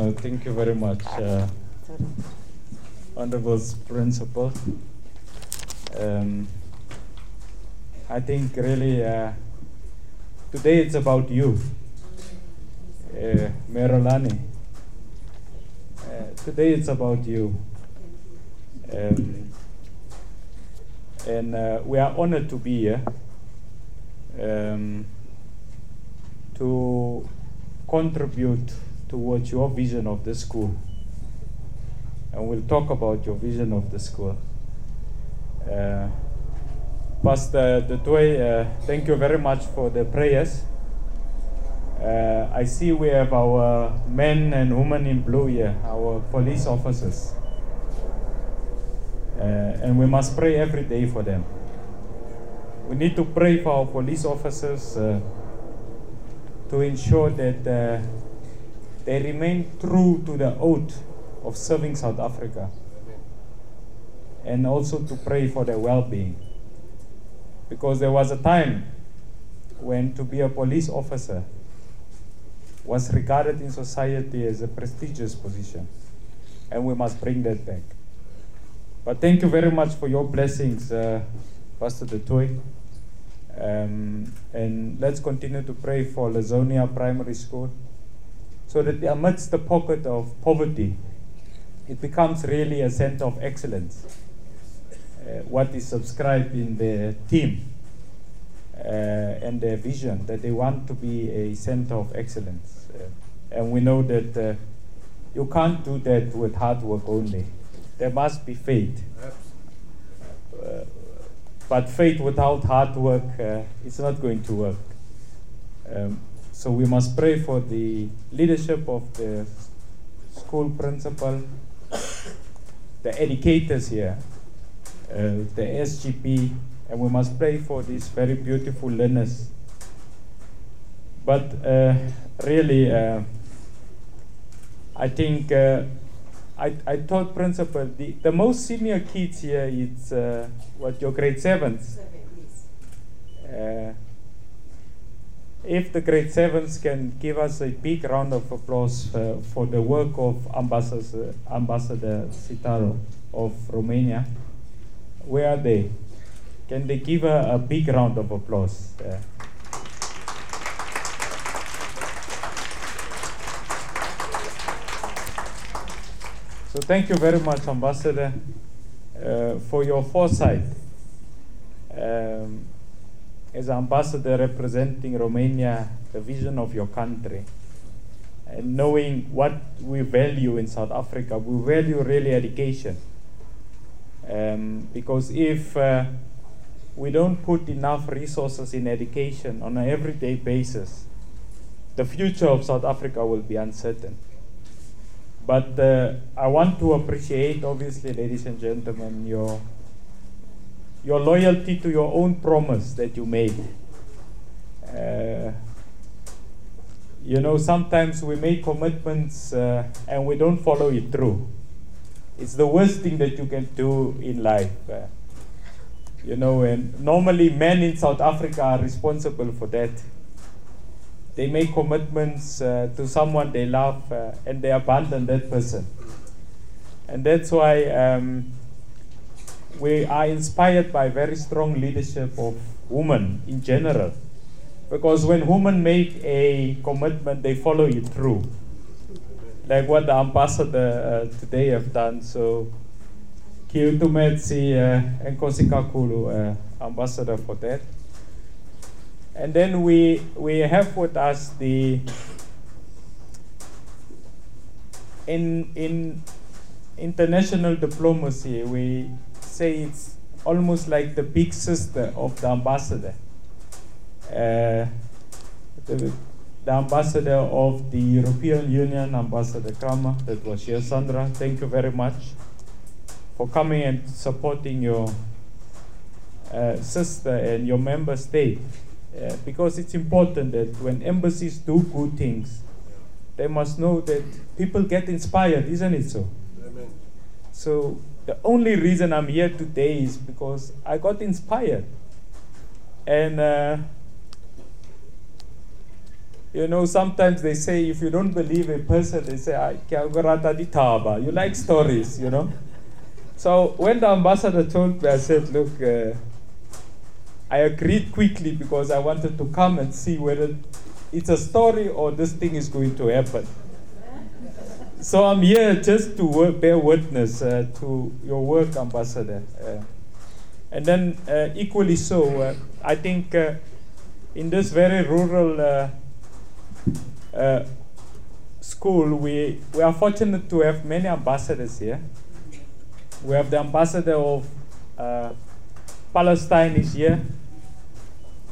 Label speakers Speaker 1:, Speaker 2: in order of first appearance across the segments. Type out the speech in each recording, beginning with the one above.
Speaker 1: Uh, thank you very much, uh, Honorable Principal. Um, I think really uh, today it's about you, uh, Merolani. Uh, today it's about you. Um, and uh, we are honored to be here um, to contribute towards your vision of the school. And we'll talk about your vision of the school. Uh, Pastor Detoy, uh, thank you very much for the prayers. Uh, I see we have our men and women in blue here, our police officers. Uh, and we must pray every day for them. We need to pray for our police officers uh, to ensure that uh, they remain true to the oath of serving South Africa and also to pray for their well being. Because there was a time when to be a police officer was regarded in society as a prestigious position, and we must bring that back. But thank you very much for your blessings, uh, Pastor Detoy. Um, and let's continue to pray for Laezonia Primary School so that amidst the pocket of poverty, it becomes really a center of excellence. Uh, what is subscribed in the team uh, and their vision that they want to be a center of excellence. Uh, and we know that uh, you can't do that with hard work only. There must be faith. Uh, but faith without hard work uh, is not going to work. Um, so we must pray for the leadership of the school principal, the educators here, uh, the SGB, and we must pray for these very beautiful learners. But uh, really, uh, I think uh, I, I told principal the, the most senior kids here it's uh, what your grade sevens. Uh, if the grade sevens can give us a big round of applause uh, for the work of Ambassador, Ambassador Citaro of Romania, where are they? Can they give her a big round of applause? Uh, so thank you very much, Ambassador, uh, for your foresight. Um, as ambassador representing Romania, the vision of your country, and knowing what we value in South Africa, we value really education. Um, because if uh, we don't put enough resources in education on an everyday basis, the future of South Africa will be uncertain. But uh, I want to appreciate, obviously, ladies and gentlemen, your your loyalty to your own promise that you made. Uh, you know, sometimes we make commitments uh, and we don't follow it through. It's the worst thing that you can do in life. Uh, you know, and normally men in South Africa are responsible for that. They make commitments uh, to someone they love uh, and they abandon that person. And that's why. Um, we are inspired by very strong leadership of women in general. Because when women make a commitment, they follow it through. Like what the ambassador uh, today have done. So, Kiutumetsi uh, and Kosikakulu, uh, ambassador for that. And then we, we have with us the, in, in international diplomacy, we say it's almost like the big sister of the ambassador. Uh, the, the, ambassador of the European Union, Ambassador Kramer, that was here, Sandra. Thank you very much for coming and supporting your uh, sister and your member state. Uh, because it's important that when embassies do good things, they must know that people get inspired, isn't it so? Amen. So the only reason I'm here today is because I got inspired. And uh, You know, sometimes they say if you don't believe a person, they say, "Ai, ke a go. You like stories, you know. So when the ambassador told me, I said, "Look, uh, I agreed quickly because I wanted to come and see whether it's a story or this thing is going to happen." So I'm here just to wo- bear witness uh, to your work, Ambassador. Uh, and then, uh, equally so, uh, I think uh, in this very rural uh, school, we, we are fortunate to have many ambassadors here. We have the ambassador of Palestine is here.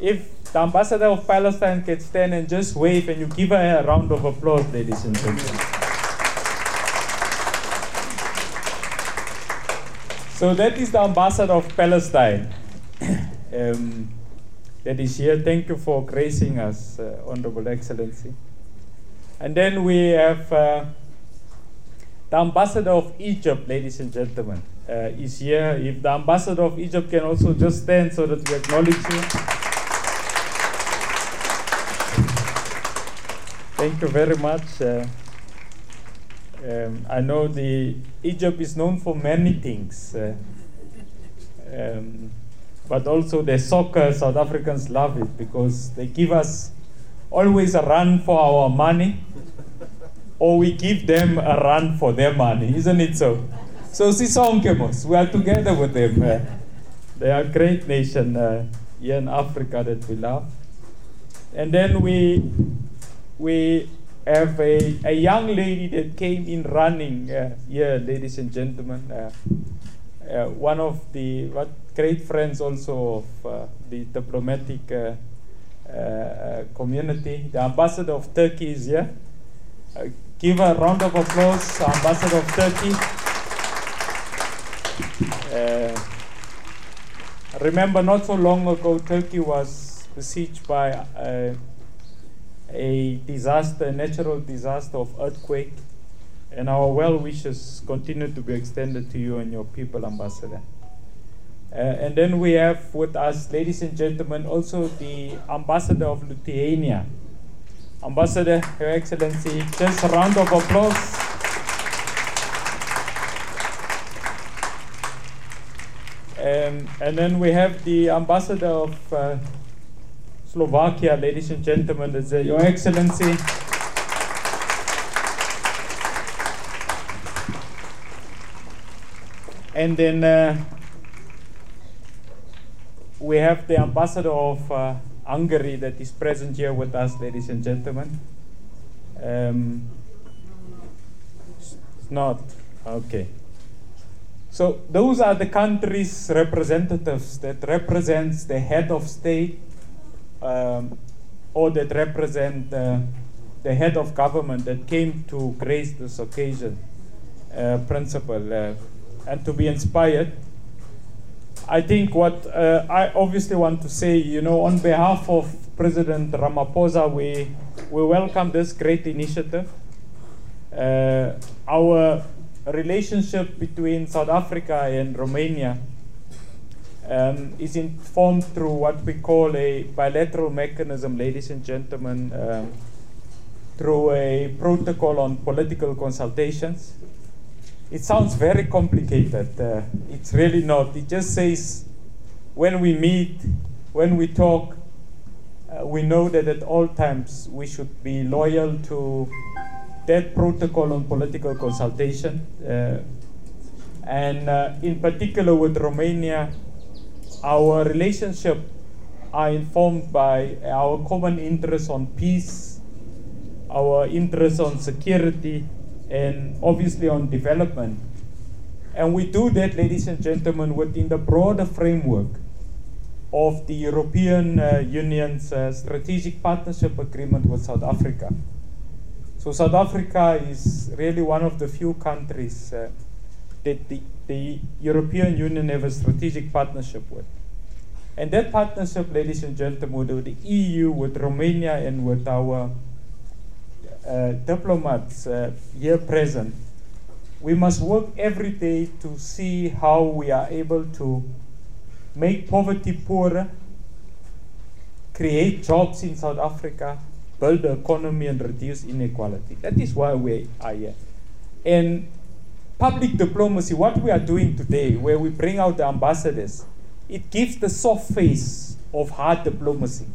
Speaker 1: If the ambassador of Palestine can stand and just wave and you give her a round of applause, ladies and gentlemen. So that is the ambassador of Palestine um, that is here. Thank you for gracing us, uh, Honorable Excellency. And then we have uh, the ambassador of Egypt, ladies and gentlemen, uh, is here. If the ambassador of Egypt can also just stand so that we acknowledge you. Thank you very much. Um, I know the Egypt is known for many things, uh, um, but also the soccer. South Africans love it because they give us always a run for our money, or we give them a run for their money, isn't it so? So Sisonke mos, we are together with them. Uh, they are a great nation uh, here in Africa that we love, and then we we have a, a young lady that came in running uh, here, ladies and gentlemen. Uh, uh, one of the what great friends also of uh, the diplomatic uh, uh, community. The ambassador of Turkey is here. Give a round of applause, ambassador of Turkey. Remember, not so long ago, Turkey was besieged by a disaster, a natural disaster of earthquake, and our well wishes continue to be extended to you and your people, Ambassador. Uh, and then we have with us, ladies and gentlemen, also the Ambassador of Lithuania. Ambassador, Your Excellency, just a round of applause. Um, and then we have the Ambassador of uh, Slovakia, ladies and gentlemen, is uh, Your Excellency. And then uh, we have the ambassador of uh, Hungary that is present here with us, ladies and gentlemen. Um, it's not okay. So those are the countries' representatives that represents the head of state um, or that represent uh, the head of government that came to grace this occasion uh, principle uh, and to be inspired. I think what uh, I obviously want to say, you know, on behalf of President Ramaphosa, we, we welcome this great initiative. Uh, our relationship between South Africa and Romania um, is informed through what we call a bilateral mechanism, ladies and gentlemen, um, through a protocol on political consultations. It sounds very complicated. Uh, it's really not. It just says when we meet, when we talk, uh, we know that at all times we should be loyal to that protocol on political consultation. Uh, and uh, in particular with Romania, our relationship are informed by our common interests on peace, our interests on security, and obviously on development. And we do that, ladies and gentlemen, within the broader framework of the European uh, Union's uh, strategic partnership agreement with South Africa. So South Africa is really one of the few countries uh, that the, the European Union have a strategic partnership with. And that partnership, ladies and gentlemen, with the EU, with Romania, and with our uh, diplomats uh, here present, we must work every day to see how we are able to make poverty poorer, create jobs in South Africa, build the economy and reduce inequality. That is why we are here. And public diplomacy, what we are doing today, where we bring out the ambassadors, it gives the soft face of hard diplomacy.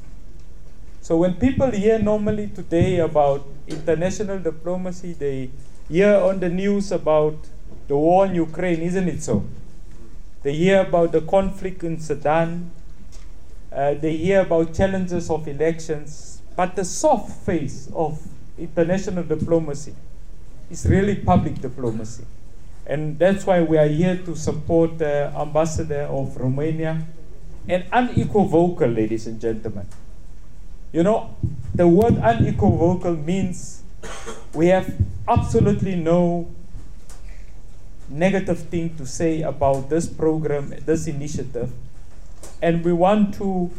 Speaker 1: So when people hear normally today about international diplomacy, they hear on the news about the war in Ukraine, isn't it so? They hear about the conflict in Sudan. Uh, they hear about challenges of elections. But the soft face of international diplomacy is really public diplomacy. And that's why we are here to support the ambassador of Romania. And unequivocal, ladies and gentlemen. You know, the word unequivocal means we have absolutely no negative thing to say about this program, this initiative, and we want to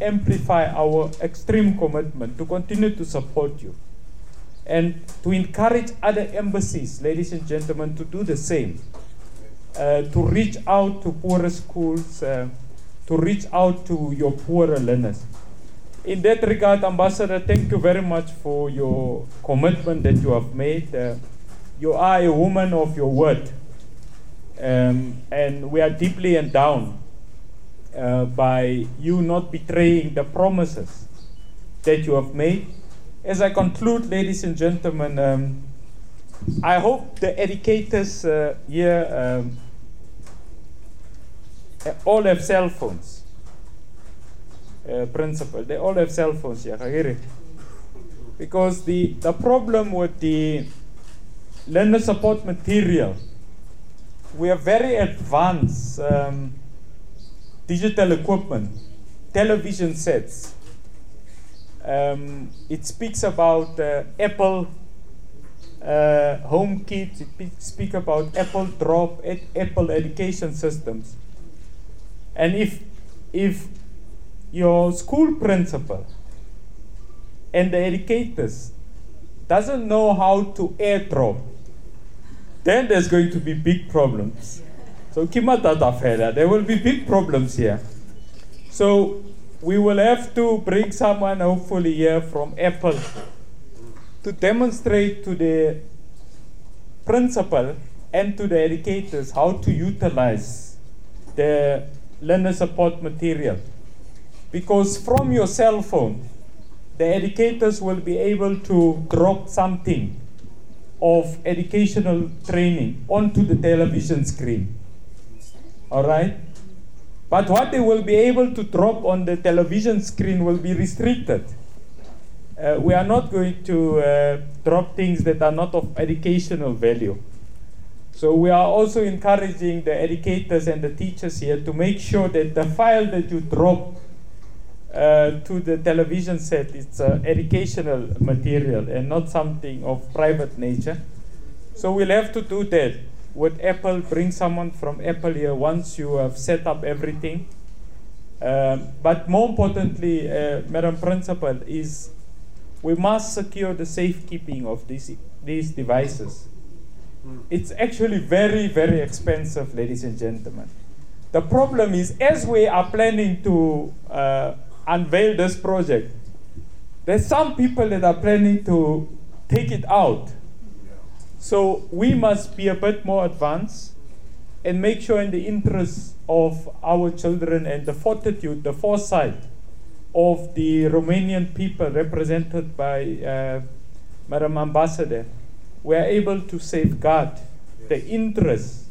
Speaker 1: amplify our extreme commitment to continue to support you and to encourage other embassies, ladies and gentlemen, to do the same. Uh, to reach out to poorer schools, uh, to reach out to your poorer learners. In that regard, Ambassador, thank you very much for your commitment that you have made. Uh, you are a woman of your word. Um, and we are deeply endowed uh, by you not betraying the promises that you have made. As I conclude, ladies and gentlemen, um, I hope the educators uh, here um, all have cell phones. Uh, principal, they all have cell phones here. Because the, the problem with the learner support material we have very advanced um, digital equipment, television sets. Um, it speaks about uh, Apple uh, HomeKit, it speaks about Apple Drop, ed- Apple education systems. And if, if your school principal and the educators doesn't know how to airdrop then there's going to be big problems. So Kimatata there will be big problems here. So we will have to bring someone hopefully here from Apple to demonstrate to the principal and to the educators how to utilize the learner support material. Because from your cell phone, the educators will be able to drop something of educational training onto the television screen. All right? But what they will be able to drop on the television screen will be restricted. Uh, we are not going to uh, drop things that are not of educational value. So we are also encouraging the educators and the teachers here to make sure that the file that you drop uh, to the television set. It's uh, educational material and not something of private nature. So we'll have to do that. Would Apple bring someone from Apple here once you have set up everything? Um, but more importantly, uh, Madam Principal, is we must secure the safekeeping of these, these devices. It's actually very, very expensive, ladies and gentlemen. The problem is, as we are planning to uh, unveil this project, there's some people that are planning to take it out. So we must be a bit more advanced and make sure, in the interest of our children and the fortitude, the foresight of the Romanian people represented by uh, Madam Ambassador, we are able to safeguard the interests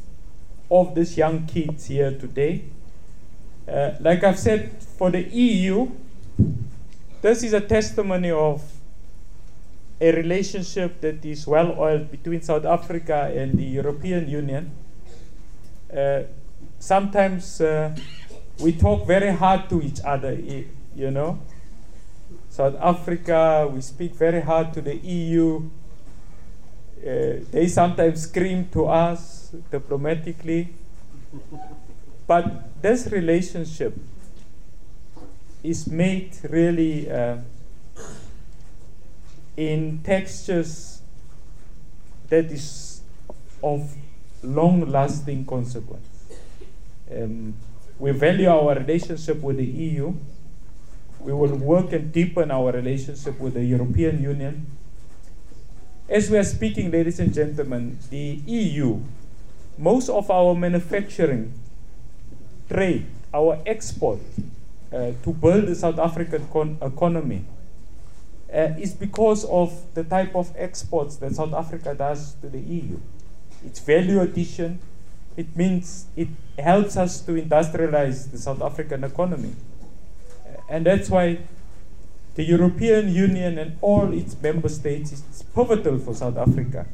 Speaker 1: of these young kids here today. Uh, like I've said for the EU, this is a testimony of a relationship that is well oiled between South Africa and the European Union. Uh, sometimes uh, we talk very hard to each other, you know. South Africa, we speak very hard to the EU. Uh, they sometimes scream to us diplomatically. But this relationship is made really uh, in textures that is of long lasting consequence. Um, we value our relationship with the EU, We will work and deepen our relationship with the European Union. As we are speaking, ladies and gentlemen, the EU, most of our manufacturing, trade, our export uh, to build the South African con- economy uh, is because of the type of exports that South Africa does to the EU. Its value addition, it means it helps us to industrialize the South African economy. Uh, and that's why the European Union and all its member states is pivotal for South Africa.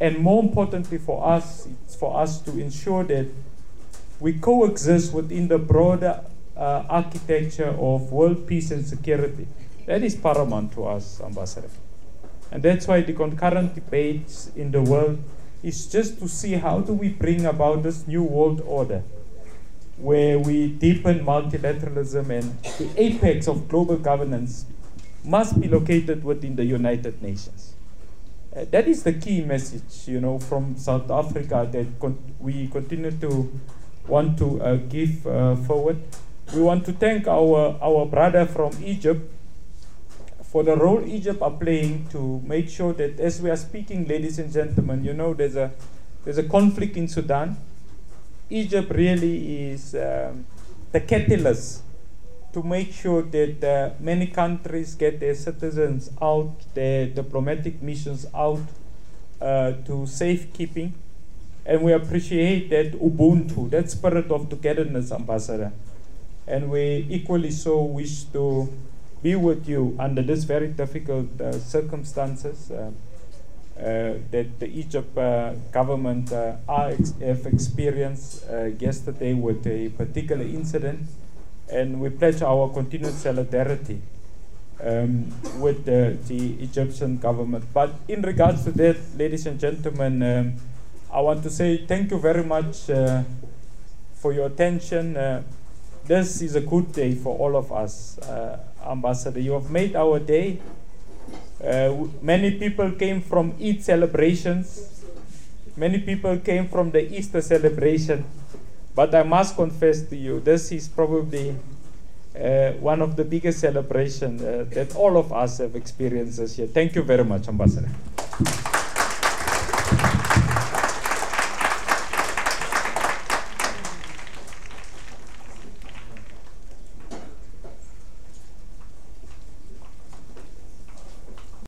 Speaker 1: And more importantly for us, it's for us to ensure that we coexist within the broader uh, architecture of world peace and security. That is paramount to us, Ambassador. And that's why the concurrent debates in the world is just to see how do we bring about this new world order where we deepen multilateralism and the apex of global governance must be located within the United Nations. Uh, that is the key message, you know, from South Africa that con- we continue to want to uh, give uh, forward. We want to thank our, our brother from Egypt for the role Egypt are playing to make sure that as we are speaking, ladies and gentlemen, you know, there's a, there's a conflict in Sudan. Egypt really is um, the catalyst to make sure that uh, many countries get their citizens out, their diplomatic missions out uh, to safekeeping. And we appreciate that Ubuntu, that spirit of togetherness, Ambassador. And we equally so wish to be with you under this very difficult uh, circumstances uh, uh, that the Egypt uh, government uh, ex- have experienced uh, yesterday with a particular incident, and we pledge our continued solidarity um, with the, Egyptian government. But in regards to that, ladies and gentlemen, um, I want to say thank you very much for your attention. this is a good day for all of us. Ambassador. You have made our day. Uh, many people came from Eid celebrations. Many people came from the Easter celebration. But I must confess to you, this is probably uh, one of the biggest celebrations uh, that all of us have experienced this year. Thank you very much, Ambassador.